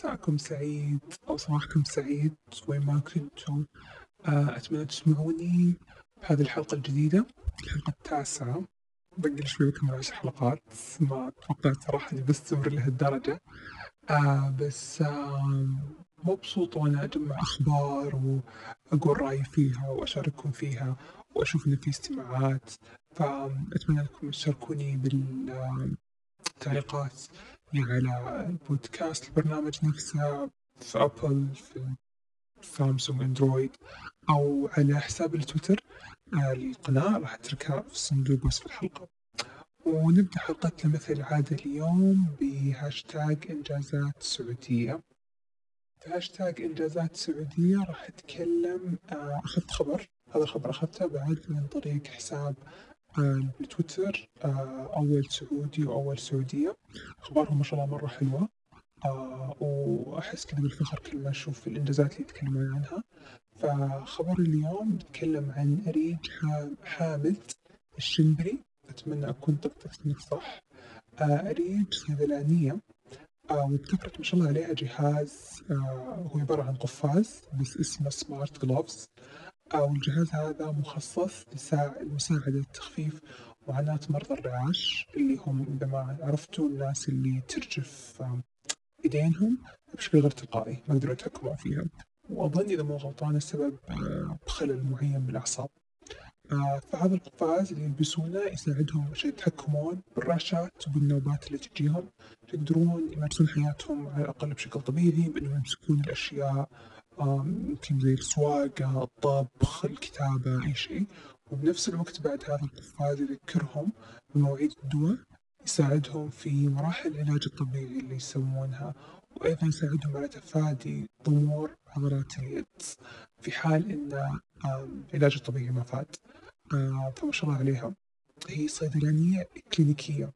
مساءكم سعيد أو صباحكم سعيد. وين ما كنتم آه، أتمنى تسمعوني بهذه الحلقة الجديدة الحلقة التاسعة. بقي شوي بكمل عشر حلقات. ما توقعت صراحة إني بستمر لهالدرجة. آه بس آه مبسوط وأنا أجمع أخبار وأقول رأيي فيها وأشارككم فيها وأشوف إن في استماعات. فأتمنى أنكم تشاركوني بالتعليقات على البودكاست. البرنامج نفسه في أبل في سامسونج أندرويد أو على حساب التويتر. القناة راح أتركها في صندوق وصف الحلقة. ونبدأ حلقتنا مثل العادة اليوم بهاشتاج إنجازات سعودية. هاشتاج إنجازات سعودية راح أتكلم آه، أخذت خبر. هذا الخبر أخذته بعد من طريق حساب بتويتر آه، أول سعودي وأول سعودية. أخبارهم ما شاء الله مرة حلوة. آه، وأحس كذا بالفخر كل ما أشوف الإنجازات اللي يتكلمون عنها. فخبر اليوم بتكلم عن أريج حامد الشنبري. أتمنى أكون طقت اسمك صح. آه، أريج صيدلانية وابتكرت ما شاء الله عليها جهاز هو عبارة عن قفاز بس اسمه سمارت جلوفز والجهاز هذا مخصص لمساعدة تخفيف معاناة مرضى الرعاش اللي هم إذا ما عرفتوا الناس اللي ترجف إيدينهم بشكل غير تلقائي ما يقدرون يتحكمون فيها. وأظن إذا مو غلطان السبب آه، بخلل معين بالأعصاب آه، فهذا القفاز اللي يلبسونه يساعدهم عشان يتحكمون بالرعشات وبالنوبات اللي تجيهم. يقدرون يمارسون حياتهم على الأقل بشكل طبيعي بأنهم يمسكون الأشياء يمكن زي السواقة الطبخ الكتابة أي شيء. وبنفس الوقت بعد هذا القفاز يذكرهم بمواعيد الدواء يساعدهم في مراحل العلاج الطبيعي اللي يسوونها وأيضا يساعدهم على تفادي ضمور عضلات اليد في حال أن العلاج الطبيعي ما فاد فما شاء الله عليها. هي صيدلانية كلينيكية.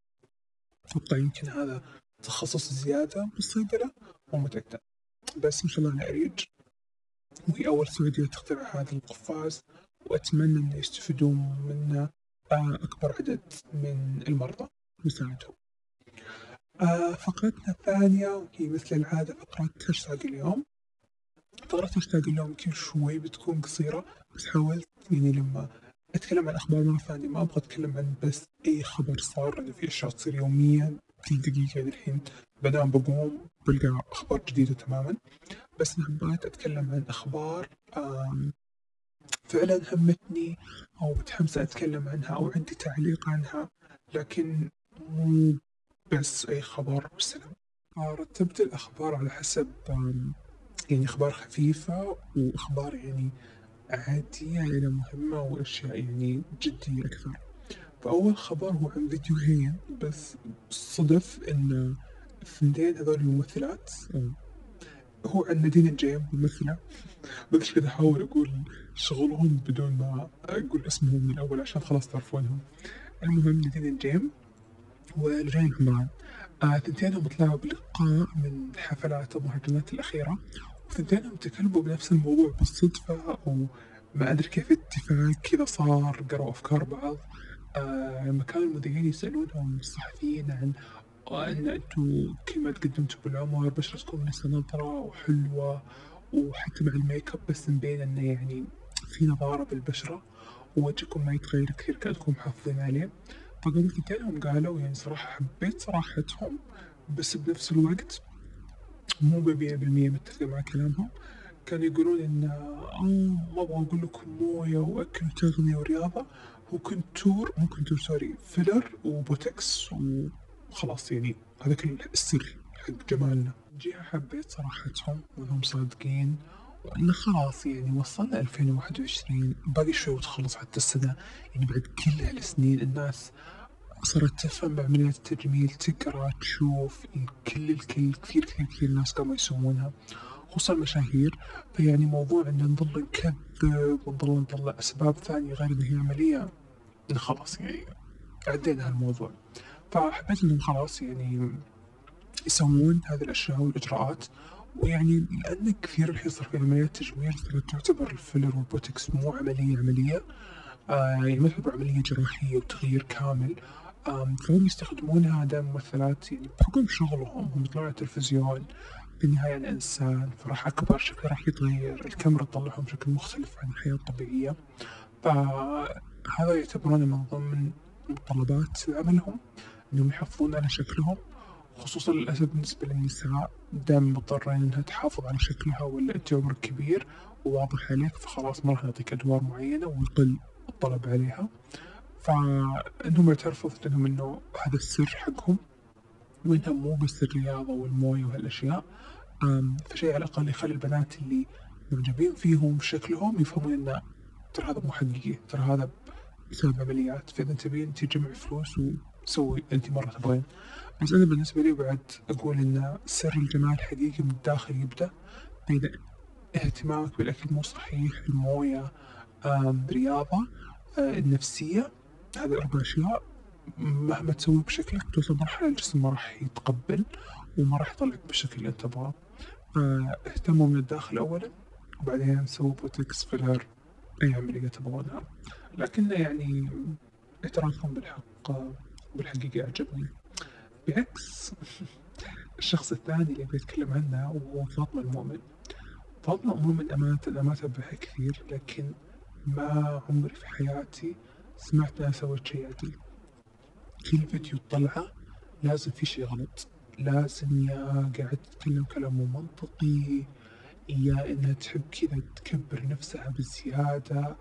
أتوقع يمكن هذا تخصص زيادة بالصيدلة مو بس ما شاء الله على أريج وهي أول سعودية تخترع هذا القفاز وأتمنى أن يستفيدون منه آه، أكبر عدد من المرضى ويساعدهم. آه، فقرتنا الثانية وهي مثل العادة فقرة هاشتاج اليوم. فقرة هاشتاج اليوم يمكن شوي بتكون قصيرة بس حاولت يعني لما أتكلم عن أخبار مرة ثانية ما أبغى أتكلم عن بس أي خبر صار لأن في أشياء تصير يوميا كل دقيقة الحين بنام بقوم بلقى أخبار جديدة تماما. بس أنا حبيت أتكلم عن أخبار فعلا همتني أو متحمسة أتكلم عنها أو عندي تعليق عنها لكن مو بس أي خبر والسلام رتبت الأخبار على حسب يعني أخبار خفيفة وأخبار يعني عادية إلى مهمة وأشياء يعني جدية أكثر. فأول خبر هو عن فيديوهين بس صدف إن الثنتين هذول الممثلات. هو عن نادين الجيم ممثلة بس كذا أحاول أقول شغلهم بدون ما أقول اسمهم من الأول عشان خلاص تعرفونهم. المهم نادين الجيم ولجين عمران آه ثنتينهم طلعوا بلقاء من حفلات المهرجانات الأخيرة. وثنتينهم تكلموا بنفس الموضوع بالصدفة. أو ما أدري كيف اتفاق كذا صار قروا أفكار بعض. آه لما كانوا المذيعين يسألونهم الصحفيين عن وأن أنتم كل ما تقدمتوا بالعمر بشرتكم لسه نظرة وحلوة وحتى مع الميك اب بس مبين إنه يعني في نضارة بالبشرة ووجهكم ما يتغير كثير كأنكم محافظين عليه. فقاموا اثنينهم قالوا يعني صراحة حبيت صراحتهم بس بنفس الوقت مو بمية بالمية متفق مع كلامهم. كانوا يقولون إن آه ما أبغى أقول لكم موية وأكل وتغذية ورياضة هو contour مو contour sorry filler و botox وخلاص يعني هذا كل السر حق جمالنا. جد حبيت صراحتهم وانهم صادقين وانه خلاص يعني وصلنا 2021 باقي شوي وتخلص حتى السنة. يعني بعد كل هالسنين الناس صارت تفهم بعمليات التجميل تقرأ تشوف كل الكل كثير كثير كثير ناس قاموا يسوونها خصوصا المشاهير فيعني موضوع إن نظل نكذب ونظل نطلع أسباب ثانية غير إن هي عملية خلاص يعني عدينا هالموضوع. فحبيت إنهم خلاص يعني يسوون هذه الأشياء والإجراءات ويعني لأن كثير الحين صار في عمليات تجميل تعتبر ال filler وال botox مو عملية عملية آه يعني ما تعتبر عملية جراحية وتغيير كامل فهم يستخدمونها دائما ممثلات يعني بحكم شغلهم هم يطلعون على التلفزيون بالنهاية أنا إنسان فراح أكبر شكلي راح يتغير الكاميرا تطلعهم بشكل مختلف عن الحياة الطبيعية فهذا يعتبرونه من ضمن متطلبات عملهم. إنهم يحافظون على شكلهم خصوصا للأسف بالنسبة للنساء دائما مضطرة إنها تحافظ على شكلها ولا أنت عمرك كبير وواضح عليك فخلاص ما راح نعطيك أدوار معينة ويقل الطلب عليها. فإنهم يعترفوا إنهم إنه هذا السر حقهم وإنها مو بس الرياضة والموية وهالأشياء. فشيء على الأقل يخلي البنات اللي معجبين فيهم بشكلهم يفهمون إنه ترى هذا مو حقيقي ترى هذا بسبب عمليات. فإذا تبين تجمع فلوس وسوي أنت مرة تبغين. بس أنا بالنسبة لي بعد أقول إن سر الجمال الحقيقي من الداخل يبدأ بين اهتمامك بالأكل مو صحيح الموية آم، رياضة آه، النفسية. هذه الأربع أشياء. مهما تسوي بشكلك توصل مرحلة الجسم ما راح يتقبل وما راح يطلعك بالشكل اللي أنت تبغاه. فاهتموا من الداخل أولا وبعدين سووا botox filler أي عملية تبغونها. لكن يعني اعترافهم بالحق. بالحقيقة يعجبني بعكس الشخص الثاني اللي بيتكلم عنه وهو فاطمة المؤمن. فاطمة المؤمن أمانة أنا ما أتابعها كثير لكن ما عمري في حياتي سمعت أنها سوت شيء عدل كل فيديو تطلعه لازم في شيء غلط. لازم يا قاعد تتكلم كلام مو منطقي يا إنها تحب كذا تكبر نفسها بزيادة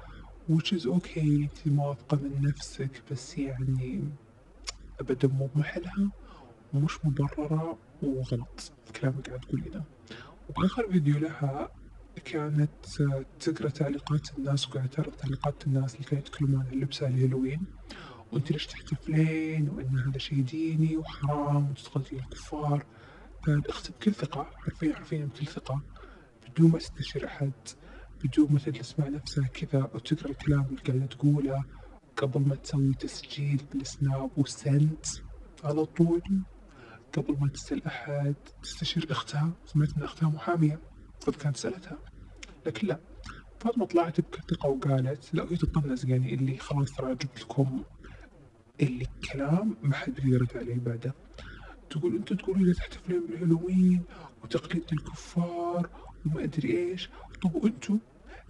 which is okay أنت واثقة من نفسك بس يعني ابدا مو بمحلها ومش مبررة وغلط. الكلام اللي قاعد تقولي ده. وآخر فيديو لها كانت تقرأ تعليقات الناس وقاعدة تعرض تعليقات الناس اللي كانوا يتكلمون عن لبسها الهالوين. وأنت ليش تحتفلين وإن هذا شيء ديني وحرام وتتقتلي الكفار. فالاخت بكل ثقة حرفيا حرفيا بكل ثقة. بدون ما تستشير أحد بدون ما تجلس مع نفسها كذا وتقرأ الكلام اللي قاعدة تقوله. قبل ما تسوي تسجيل بالسناب وسنت على طول قبل ما تسأل أحد تستشير أختها سمعت إن أختها محامية فكانت سألتها. لكن لا فاطمة طلعت بكل ثقة وقالت لا هي تطنز يعني اللي خلاص ترى جبت لكم اللي كلام ما حد بيرد عليه بعده. تقول أنتوا تقولوا لي تحتفلون بالهالوين وتقليد الكفار وما أدري إيش. طب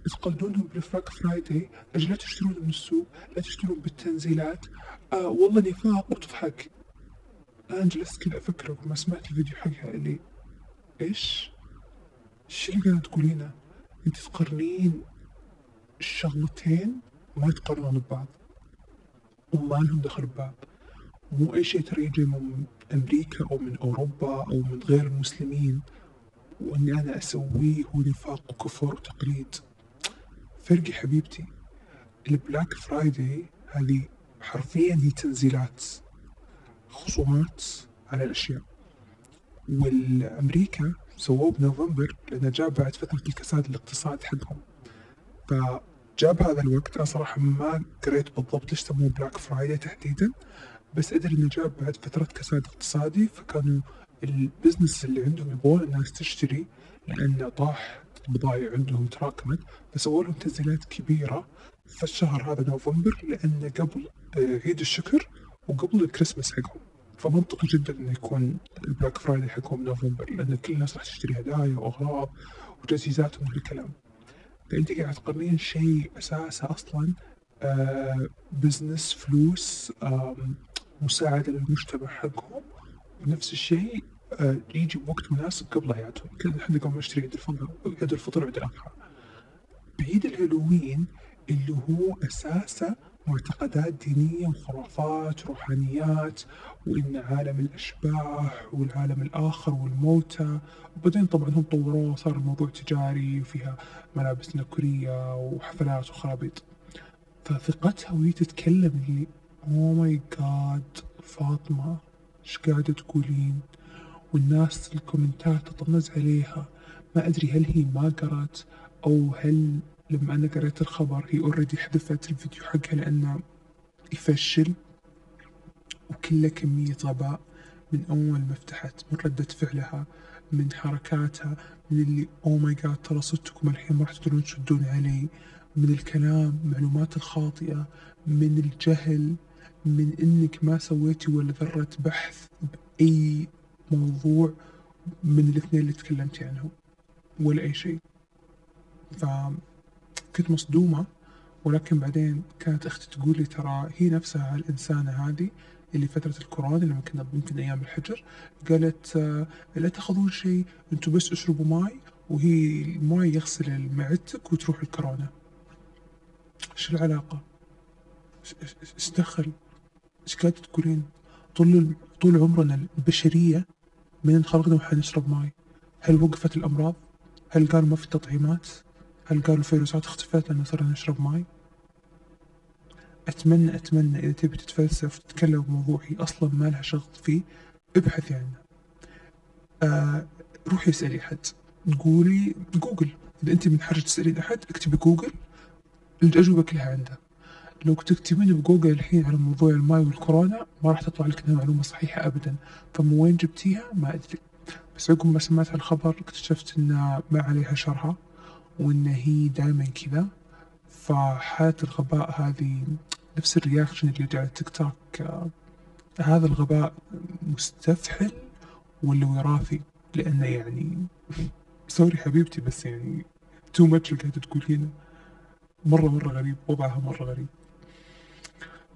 وانتوا تقلدونهم بالفراك فرايداي أجل لا تشترون من السوق لا تشترون بالتنزيلات. آه والله نفاق وتضحك أنا جلست كذا أفكر وما سمعت الفيديو حقها اللي إيش؟ إيش اللي قاعدة تقولينه؟ أنت تقارنين الشغلتين ما يتقارنون ببعض. وما لهم دخل ببعض. مو أي شيء ترى يجي من أمريكا أو من أوروبا أو من غير المسلمين. وإني أنا أسويه هو نفاق وكفر وتقليد. فرق يا حبيبتي ال Black Friday هذه حرفيا هي تنزيلات خصومات على الأشياء. والأمريكا سووه بنوفمبر لأنه جاء بعد فترة الكساد الاقتصادي حقهم. فجا بهذا الوقت أنا صراحة ما قريت بالضبط ليش سموه Black Friday تحديدا بس أدري إنه جا بعد فترة كساد اقتصادي فكانوا ال business اللي عندهم يبغون الناس تشتري لأن طاح. البضائع عندهم تراكمت فسووا لهم تنزيلات كبيرة في الشهر هذا نوفمبر لأنه قبل آه، عيد الشكر وقبل الكريسماس حقهم. فمنطقي جدا إنه يكون ال Black Friday حقهم نوفمبر لأن كل الناس راح تشتري هدايا وأغراض وتجهيزات الكلام فأنت قاعد تقارنين شيء اساسه أصلا آه business فلوس آه مساعدة للمجتمع حقهم ونفس الشيء يجي بوقت مناسب قبل اعيادهم كذا إحنا قبل نشتري عيد الفطر عيد الفطر وعيد الاضحى بعيد الهالوين اللي هو أساسه معتقدات دينية وخرافات روحانيات وإن عالم الأشباح والعالم الآخر والموتى. وبعدين طبعا هم طوروه صار الموضوع تجاري وفيها ملابس نكرية وحفلات وخرابيط. فثقتها وهي تتكلم اللي oh my God فاطمة إيش قاعدة تقولين؟ والناس ال comment ات تطنز عليها. ما أدري هل هي ما قرأت أو هل لما أنا قريت الخبر هي already حذفت الفيديو حقها لأنه يفشل. وكله كمية غباء من أول ما فتحت من ردة فعلها من حركاتها من اللي oh my God ترى صدتكم الحين ما راح تقدرون تشدون علي. من الكلام المعلومات الخاطئة من الجهل من إنك ما سويتي ولا ذرة بحث بأي موضوع من الاثنين اللي تكلمتي عنهم ولا أي شيء فكنت مصدومة ولكن بعدين كانت أختي تقول لي ترى هي نفسها الإنسانة هذه اللي فترة الكورونا لما كنا يمكن أيام الحجر قالت آه، لا تأخذون شيء أنتم بس أشربوا ماي وهي الماي يغسل معدتك وتروح الكورونا إيش العلاقة؟ إيش دخل؟ إيش قاعدة تقولين؟ طول طول عمرنا البشرية من انخلقنا وحنا نشرب ماي هل وقفت الأمراض؟ هل قالوا ما في تطعيمات؟ هل قالوا الفيروسات اختفت لأن صرنا نشرب ماي؟ أتمنى أتمنى إذا تبي تتفلسف تتكلم بموضوع هي أصلا ما لها شغل فيه ابحثي عنه آه روحي اسألي أحد قولي جوجل إذا أنت مب حابة تسألين أحد اكتبي جوجل الأجوبة كلها عنده لو تكتبين بجوجل الحين على موضوع الماي والكورونا ما راح تطلع لك معلومة صحيحة أبدا. فمن وين جبتيها؟ ما أدري. بس عقب ما سمعت الخبر اكتشفت إن ما عليها شرهة وإن هي دائما كذا. فحالة الغباء هذه نفس ال reaction اللي على تيك توك آه هذا الغباء مستفحل ولا وراثي؟ لأنه يعني sorry حبيبتي بس يعني too much اللي قاعدة تقولينه. مرة مرة غريب وضعها مرة غريب.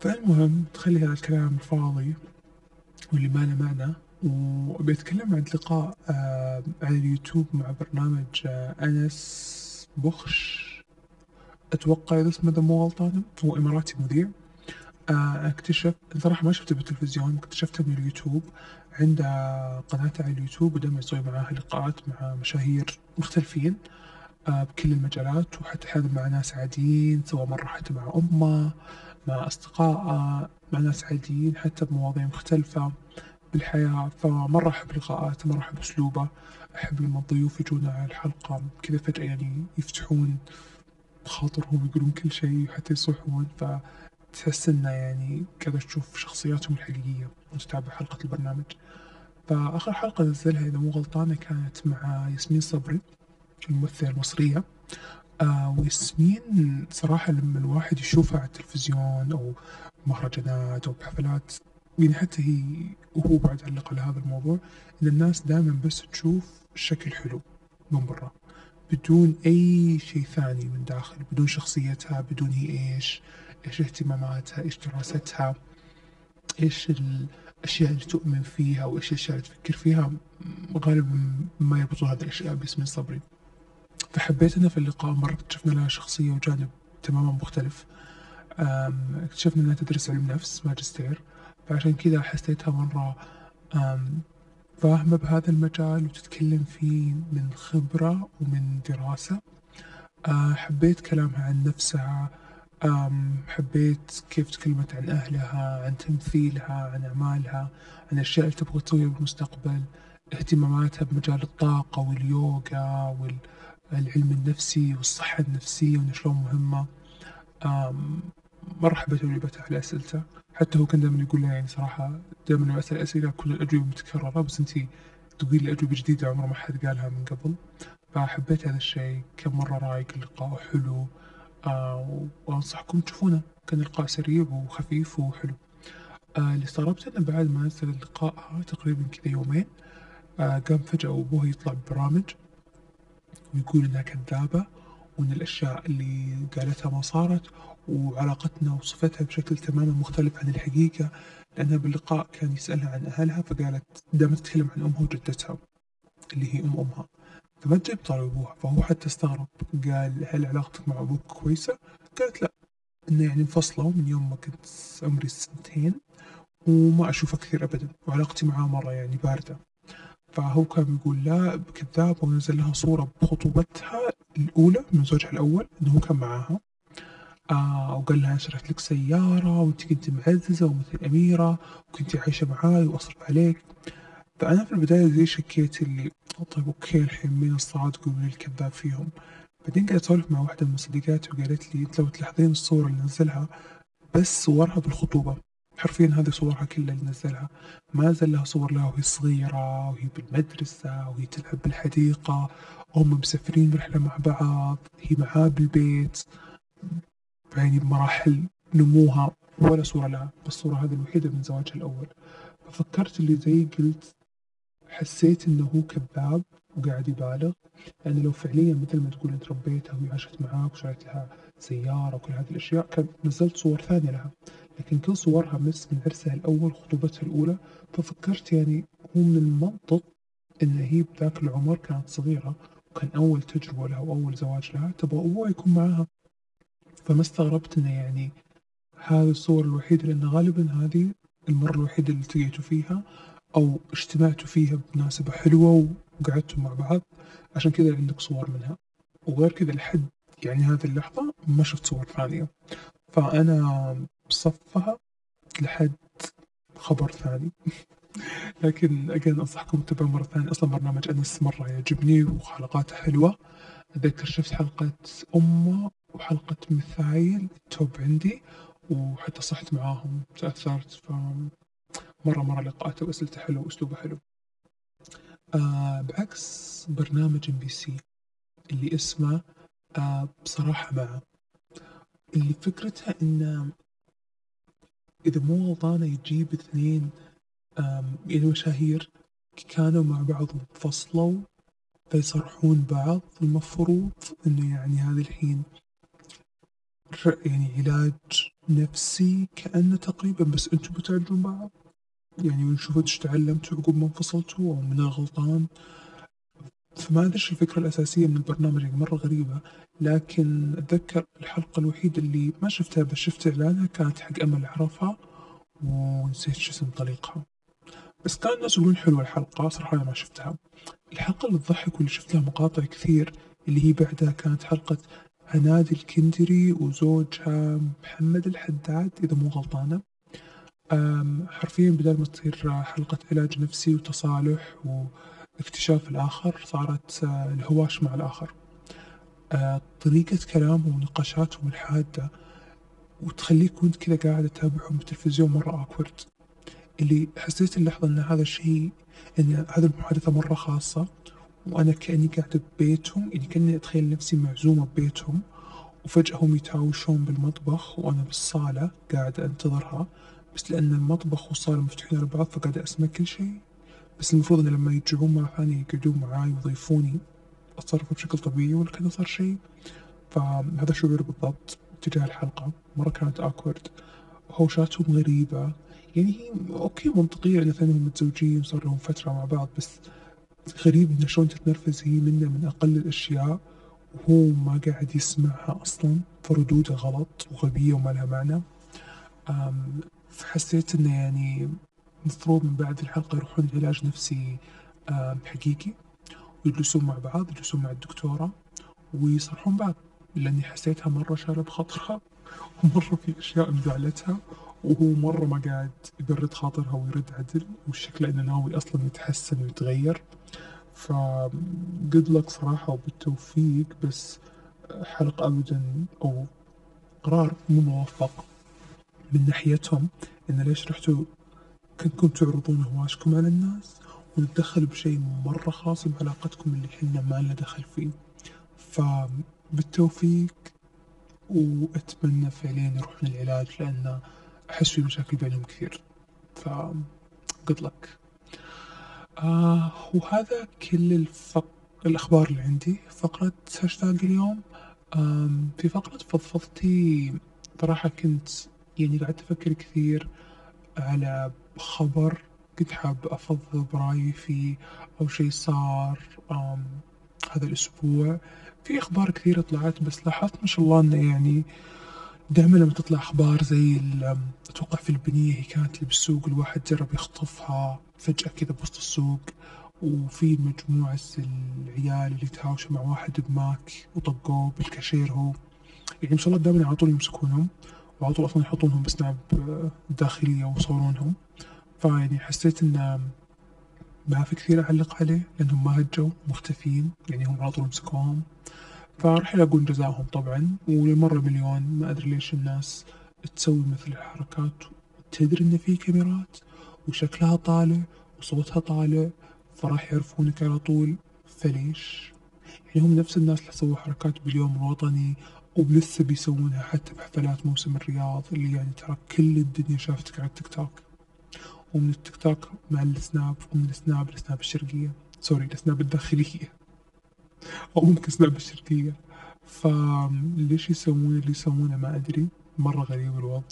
فالمهم تخلي هذا الكلام الفاضي واللي ما له معنى وبيتكلم عن لقاء آه على اليوتيوب مع برنامج آه أنس بوخش. أتوقع إذا اسمه إذا مو غلطان هو إماراتي مذيع. آه أكتشف صراحة ما شفته بالتلفزيون اكتشفته من اليوتيوب. عنده قناته على اليوتيوب ودائما يسوي معاها لقاءات مع مشاهير مختلفين آه بكل المجالات وحتى أحيانا مع ناس عاديين سواء مرة حتى مع أمة. مع أصدقائه مع ناس عاديين حتى بمواضيع مختلفة بالحياة. فمرة أحب لقاءاته مرة أحب أسلوبه أحب لما الضيوف يجونا على الحلقة كذا فجأة يعني يفتحون بخاطرهم يقولون كل شيء وحتى يصيحون فتحس إنه يعني قاعد تشوف شخصياتهم الحقيقية وتتابع حلقة البرنامج. فآخر حلقة نزلها إذا مو غلطانة كانت مع ياسمين صبري الممثلة المصرية. آه وياسمين صراحة لما الواحد يشوفها على التلفزيون أو مهرجانات أو بحفلات يعني حتى هي وهو بعد علق على هذا الموضوع إن الناس دائما بس تشوف الشكل حلو من برا بدون أي شيء ثاني من داخل بدون شخصيتها بدون هي إيش إيش اهتماماتها إيش دراستها إيش الأشياء اللي تؤمن فيها وإيش الأشياء اللي تفكر فيها غالبا ما يربطوا هذه الأشياء باسم صبري. فحبيت أنه في اللقاء مرة اكتشفنا لها شخصية وجانب تماما مختلف. اكتشفنا أنها تدرس علم نفس ماجستير. فعشان كذا حسيتها مرة فاهمة بهذا المجال وتتكلم فيه من خبرة ومن دراسة. أه حبيت كلامها عن نفسها. حبيت كيف تكلمت عن أهلها عن تمثيلها عن أعمالها عن الأشياء اللي تبغى تسويها بالمستقبل. اهتماماتها بمجال الطاقة واليوغا والعلم النفسي والصحة النفسية وإن شلون مهمة مرة حبيت أجوبتها على أسئلته حتى هو كان دائما يقول لي يعني صراحة دائما لما أسأل أسئلة كل الأجوبة متكررة بس أنت تقولي لي أجوبة جديدة عمره ما حد قالها من قبل. فحبيت هذا الشيء كان مرة رايق اللقاء حلو. آه وأنصحكم تشوفونه. كان لقاء سريع وخفيف وحلو. آه اللي استغربت أنه بعد ما نزل اللقاء تقريبا كذا يومين. آه قام فجأة أبوه يطلع ببرامج. ويقول إنها كذابة وإن الأشياء اللي قالتها ما صارت وعلاقتنا وصفتها بشكل تماما مختلف عن الحقيقة. لأنها باللقاء كان يسألها عن أهلها فقالت دائما تتكلم عن أمها وجدتها اللي هي أم أمها. فما تجيب طار أبوها. فهو حتى استغرب. قال هل علاقتك مع أبوك كويسة؟ قالت لا. إنه يعني انفصلوا من يوم ما كنت عمري سنتين وما أشوفه كثير أبدا وعلاقتي معاه مرة يعني باردة. فهو كان يقول لا كذاب ونزل لها صورة بخطوبتها الأولى من زوجها الأول إنه هو كان معاها. آه وقال لها شريت لك سيارة وأنت كنت معززة ومثل أميرة وكنت عايشة معاي وأصرف عليك. فأنا في البداية زي شكيت اللي طيب أوكي الحين مين الصادق ومين الكذاب فيهم؟ بعدين قاعد أسولف مع واحدة من صديقاتي وقالت لي أنت لو تلاحظين الصورة اللي نزلها بس صورها بالخطوبة. حرفيا هذه صورها كلها اللي نزلها ما زال لها صور لها وهي صغيرة وهي بالمدرسة وهي تلعب بالحديقة. وهم مسافرين رحلة مع بعض هي معاه بالبيت. يعني بمراحل نموها ولا صورة لها بالصورة هذه الوحيدة من زواجها الأول. ففكرت اللي زي قلت حسيت إنه هو كذاب وقاعد يبالغ. يعني لو فعليا مثل ما تقول أنت ربيتها وهي عاشت معاك وشريت لها سيارة وكل هذه الأشياء كان نزلت صور ثانية لها. لكن كل صورها مس من عرسها الأول خطوبتها الأولى. ففكرت يعني هو من المنطق إن هي بذاك العمر كانت صغيرة وكان أول تجربة لها وأول زواج لها تبغى أبوها يكون معاها. فما استغربت إنه يعني هذه الصور الوحيدة لأن غالبا هذه المرة الوحيدة اللي التقيتوا فيها أو اجتمعتوا فيها بمناسبة حلوة وقعدتوا مع بعض. عشان كذا عندك صور منها. وغير كذا لحد يعني هذه اللحظة ما شفت صور ثانية. فأنا بصفها لحد خبر ثاني. لكن أجين أنصحكم تتابعوا مرة ثانية. أصلا برنامج أنس مرة يعجبني وحلقاته حلوة. أتذكر شفت حلقة أمه وحلقة مثايل توب عندي وحتى صحت معاهم تأثرت ف مرة مرة لقاءاته وأسئلته حلوة وأسلوبه حلو. آه بعكس برنامج ام بي سي اللي اسمه آه بصراحة معه اللي فكرتها إنه إذا مو غلطانة يجيب اثنين يعني مشاهير كانوا مع بعض وانفصلوا فيصرحون بعض. المفروض إنه يعني هذا الحين يعني علاج نفسي كأنه تقريبا بس أنتم بتعالجون بعض. يعني ونشوفوا إيش تعلمتوا عقب ما انفصلتوا أو من الغلطان فما أدري الفكرة الأساسية من البرنامج يعني مرة غريبة لكن أتذكر الحلقة الوحيدة اللي ما شفتها بس شفت إعلانها كانت حق أمل أعرفها ونسيت شو اسم طليقها بس كان الناس يقولون حلوة الحلقة صراحة أنا ما شفتها. الحلقة اللي تضحك واللي شفت لها مقاطع كثير اللي هي بعدها كانت حلقة عناد الكندري وزوجها محمد الحداد إذا مو غلطانة. حرفيا بدل ما تصير حلقة علاج نفسي وتصالح واكتشاف الآخر صارت آه، الهواش مع الآخر. آه، طريقة كلامهم ونقاشاتهم الحادة وتخليك وانت كذا قاعد تتابعهم بالتلفزيون مرة أكورد اللي حسيت اللحظة أن هذا الشيء أن هذه المحادثة مرة خاصة وأنا كأني قاعدة ببيتهم يعني كأني أتخيل نفسي معزومة ببيتهم وفجأة هم يتهاوشون بالمطبخ وأنا بالصالة قاعدة أنتظرها. بس لأن المطبخ والصالة مفتوحين على بعض فقاعدة أسمع كل شيء. بس المفروض لما يرجعون مرة ثانية يقعدون معاي ويضيفوني أتصرف بشكل طبيعي ولا كان صار شيء. فهذا شعور بالضبط؟ تجاه الحلقة مرة كانت أكورد هوشاتهم غريبة. يعني هي أوكي منطقية إن اثنينهم متزوجين وصار لهم فترة مع بعض بس غريب إنه شلون تتنرفز هي منه من أقل الأشياء وهو ما قاعد يسمعها أصلا فردودها غلط وغبية وما لها معنى. فحسيت إنه يعني المفروض من بعد الحلقة يروحون علاج نفسي حقيقي ويجلسون مع بعض يجلسون مع الدكتورة ويصرحون بعض. لأني حسيتها مرة شالة بخاطرها ومرة في أشياء مزعلتها وهو مرة ما قاعد يبرد خاطرها ويرد عدل وشكله إنه ناوي أصلا يتحسن ويتغير. ف جود لك صراحة وبالتوفيق بس حلقة أبدا أو قرار مو موفق من ناحيتهم إن ليش رحتوا كنتم تعرضون هواشكم على الناس؟ ونتدخل بشيء مرة خاص بعلاقتكم اللي حنا ما لنا دخل فيه. فبالتوفيق وأتمنى فعليا يروحون العلاج لأن أحس في مشاكل بينهم كثير. ف good luck آه وهذا كل الفق... الأخبار اللي عندي. فقرة هاشتاج اليوم في فقرة فضفضتي صراحة كنت يعني قعدت أفكر كثير. على خبر كنت حاب أفضفض برأيي فيه أو شيء صار هذا الأسبوع. في أخبار كثيرة طلعت بس لاحظت ما شاء الله إنه يعني دائما لما تطلع أخبار زي أتوقع في البنية هي كانت اللي بالسوق الواحد جرب يخطفها فجأة كذا بوسط السوق. وفي مجموعة العيال اللي تهاوشوا مع واحد بماك وطقوه بالكاشير هو. يعني ما شاء الله دائما على طول يمسكونهم. وعلى طول أصلا يحطونهم بسناب داخلية ويصورونهم. فيعني حسيت إن ما في كثير أعلق عليه لأنهم ما هجوا مختفين يعني هم على طول مسكوهم. فراح يلاقون جزاهم طبعا ولمرة مليون ما أدري ليش الناس تسوي مثل الحركات تدري إن في كاميرات وشكلها طالع وصوتها طالع فراح يعرفونك على طول. فليش؟ يعني هم نفس الناس اللي سووا حركات باليوم الوطني ولسه بيسوونها حتى بحفلات موسم الرياض اللي يعني ترى كل الدنيا شافتك على التيك توك. ومن التيك توك مع السناب ومن السناب السناب الشرقية. sorry السناب الداخلية. أو ممكن سناب الشرقية. فليش يسوون اللي يسوونه ما أدري. مرة غريب الوضع.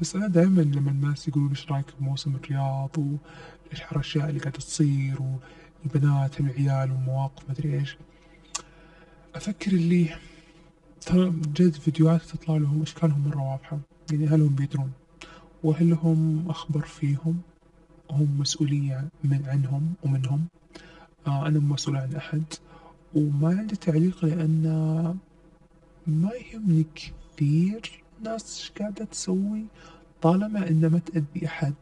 بس أنا دائما لما الناس يقولون إيش رأيك بموسم الرياض وإيش الأشياء اللي قاعدة تصير والبنات والعيال ومواقف مدري إيش. أفكر اللي ترى جد فيديوهات تطلع لهم أشكالهم مرة واضحة. يعني هل هم بيدرون؟ وهل هم أخبر فيهم؟ هم مسؤولية من عنهم ومنهم. آه أنا مسؤول عن أحد. وما عندي تعليق لأن ما يهمني كثير الناس إيش قاعدة تسوي. طالما إنها ما تأذي أحد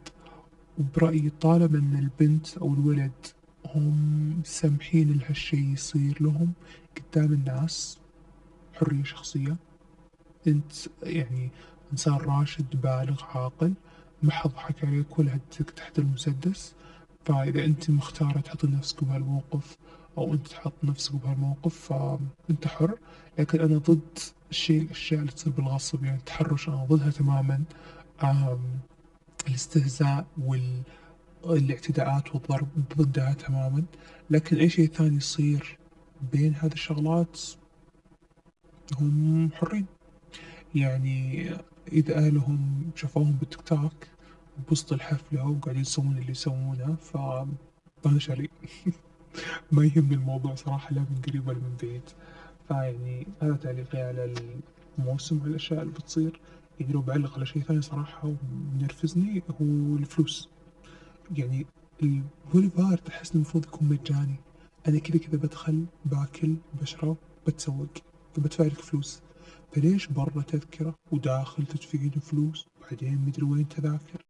وبرأيي طالما إن البنت أو الولد هم سامحين لهالشي يصير لهم قدام الناس حرية شخصية. أنت يعني إنسان راشد بالغ عاقل ما حد ضحك عليك ولا هدك تحت المسدس. فإذا أنت مختارة تحط نفسك بهالموقف أو أنت تحط نفسك بهالموقف فأنت حر. لكن أنا ضد الشيء الأشياء اللي تصير بالغصب. يعني التحرش أنا ضدها تماما. الاستهزاء والاعتداءات والضرب ضدها تماما. لكن أي شيء ثاني يصير بين هذه الشغلات هم حرين يعني إذا أهلهم شافوهم بالتيك توك بوسط الحفلة وقاعدين يسوون اللي يسوونه فهذا شالي ما يهمني الموضوع صراحة لا من قريب ولا من بعيد. فيعني هذا تعليقي على الموسم والأشياء اللي بتصير. يعني لو بعلق على شيء ثاني صراحة ومنرفزني هو الفلوس. يعني البوليفارد أحس المفروض يكون مجاني. أنا كذا كذا بدخل باكل بشرب بتسوق. فبدفع لك فلوس. فليش برا تذكرة وداخل تدفعين فلوس؟ وبعدين مدري وين تذاكر؟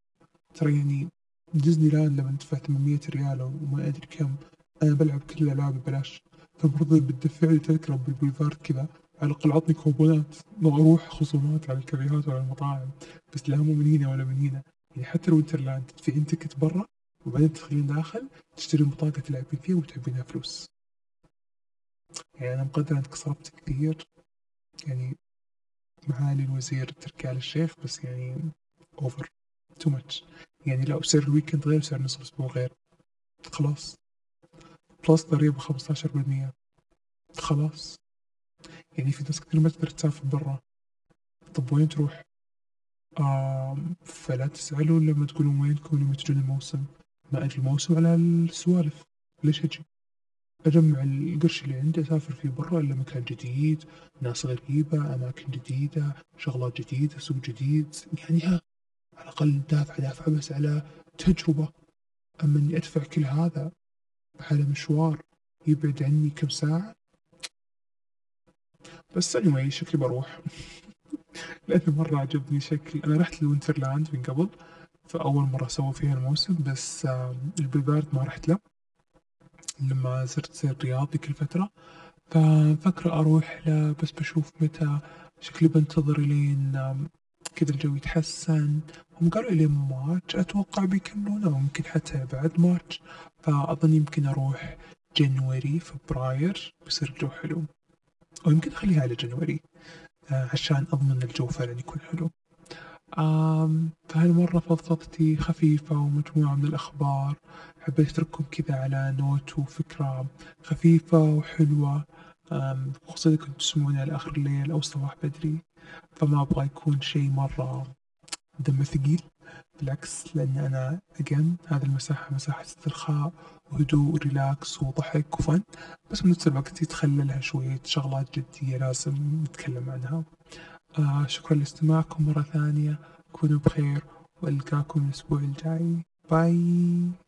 ترى يعني ديزني لاند لما ندفع 800 ريال وما أدري كم أنا بلعب كل الألعاب ببلاش. فالمفروض بتدفع لي تذكرة بالبوليفارد كذا. على الأقل عطني كوبونات. ما أروح خصومات على الكافيهات ولا المطاعم. بس لا مو من هنا ولا من هنا. يعني حتى الوينترلاند تدفعين ticket برا وبعدين تدخلين داخل تشترين بطاقة تلعبين فيها وتعبينها فلوس. يعني أنا مقدر أنك صرفت كثير يعني معالي الوزير تركي آل الشيخ بس يعني over too much يعني لو سعر ال weekend غير سعر نصف الأسبوع غير خلاص. plus ضريبة خمستاشر بالمية. خلاص. يعني في ناس كثير ما تقدر تسافر برا. طب وين تروح؟ آم فلا تسألوا لما تقولون وينكم لما تجون الموسم. ما أجي الموسم على السوالف. ليش أجي؟ أجمع القرش اللي عندي أسافر فيه برا إلا مكان جديد ناس غريبة أماكن جديدة شغلات جديدة سوق جديد. يعني ها على الأقل دافع دافع بس على تجربة. أما إني أدفع كل هذا على مشوار يبعد عني كم ساعة بس anyway شكلي بروح. لأنه مرة عجبني شكل. أنا رحت لوينترلاند من قبل فأول مرة سووا فيها الموسم بس البوليفارد ما رحت له. لما زرت الرياض ذيك الفترة ففكرة أروح له بس بشوف متى شكلي بنتظر لين كذا الجو يتحسن. هم قالوا لي March أتوقع بيكملونه ويمكن حتى بعد March. فأظن يمكن أروح January فبراير بيصير الجو حلو. أو يمكن أخليها على January آه عشان أضمن الجو فعلا يكون حلو. فهالمرة فضفضتي خفيفة ومجموعة من الأخبار. حبيت أترككم كذا على note وفكرة خفيفة وحلوة خصوصا إذا كنتوا على آخر الليل أو الصباح بدري فما أبغى يكون شيء مرة دمه ثقيل. بالعكس لأن أنا أجن هذه المساحة مساحة استرخاء وهدوء و relax وضحك وفن بس بنفس الوقت يتخللها شوية شغلات جدية لازم نتكلم عنها. آه شكرا لاستماعكم مرة ثانية. كونوا بخير وألقاكم الأسبوع الجاي. باي.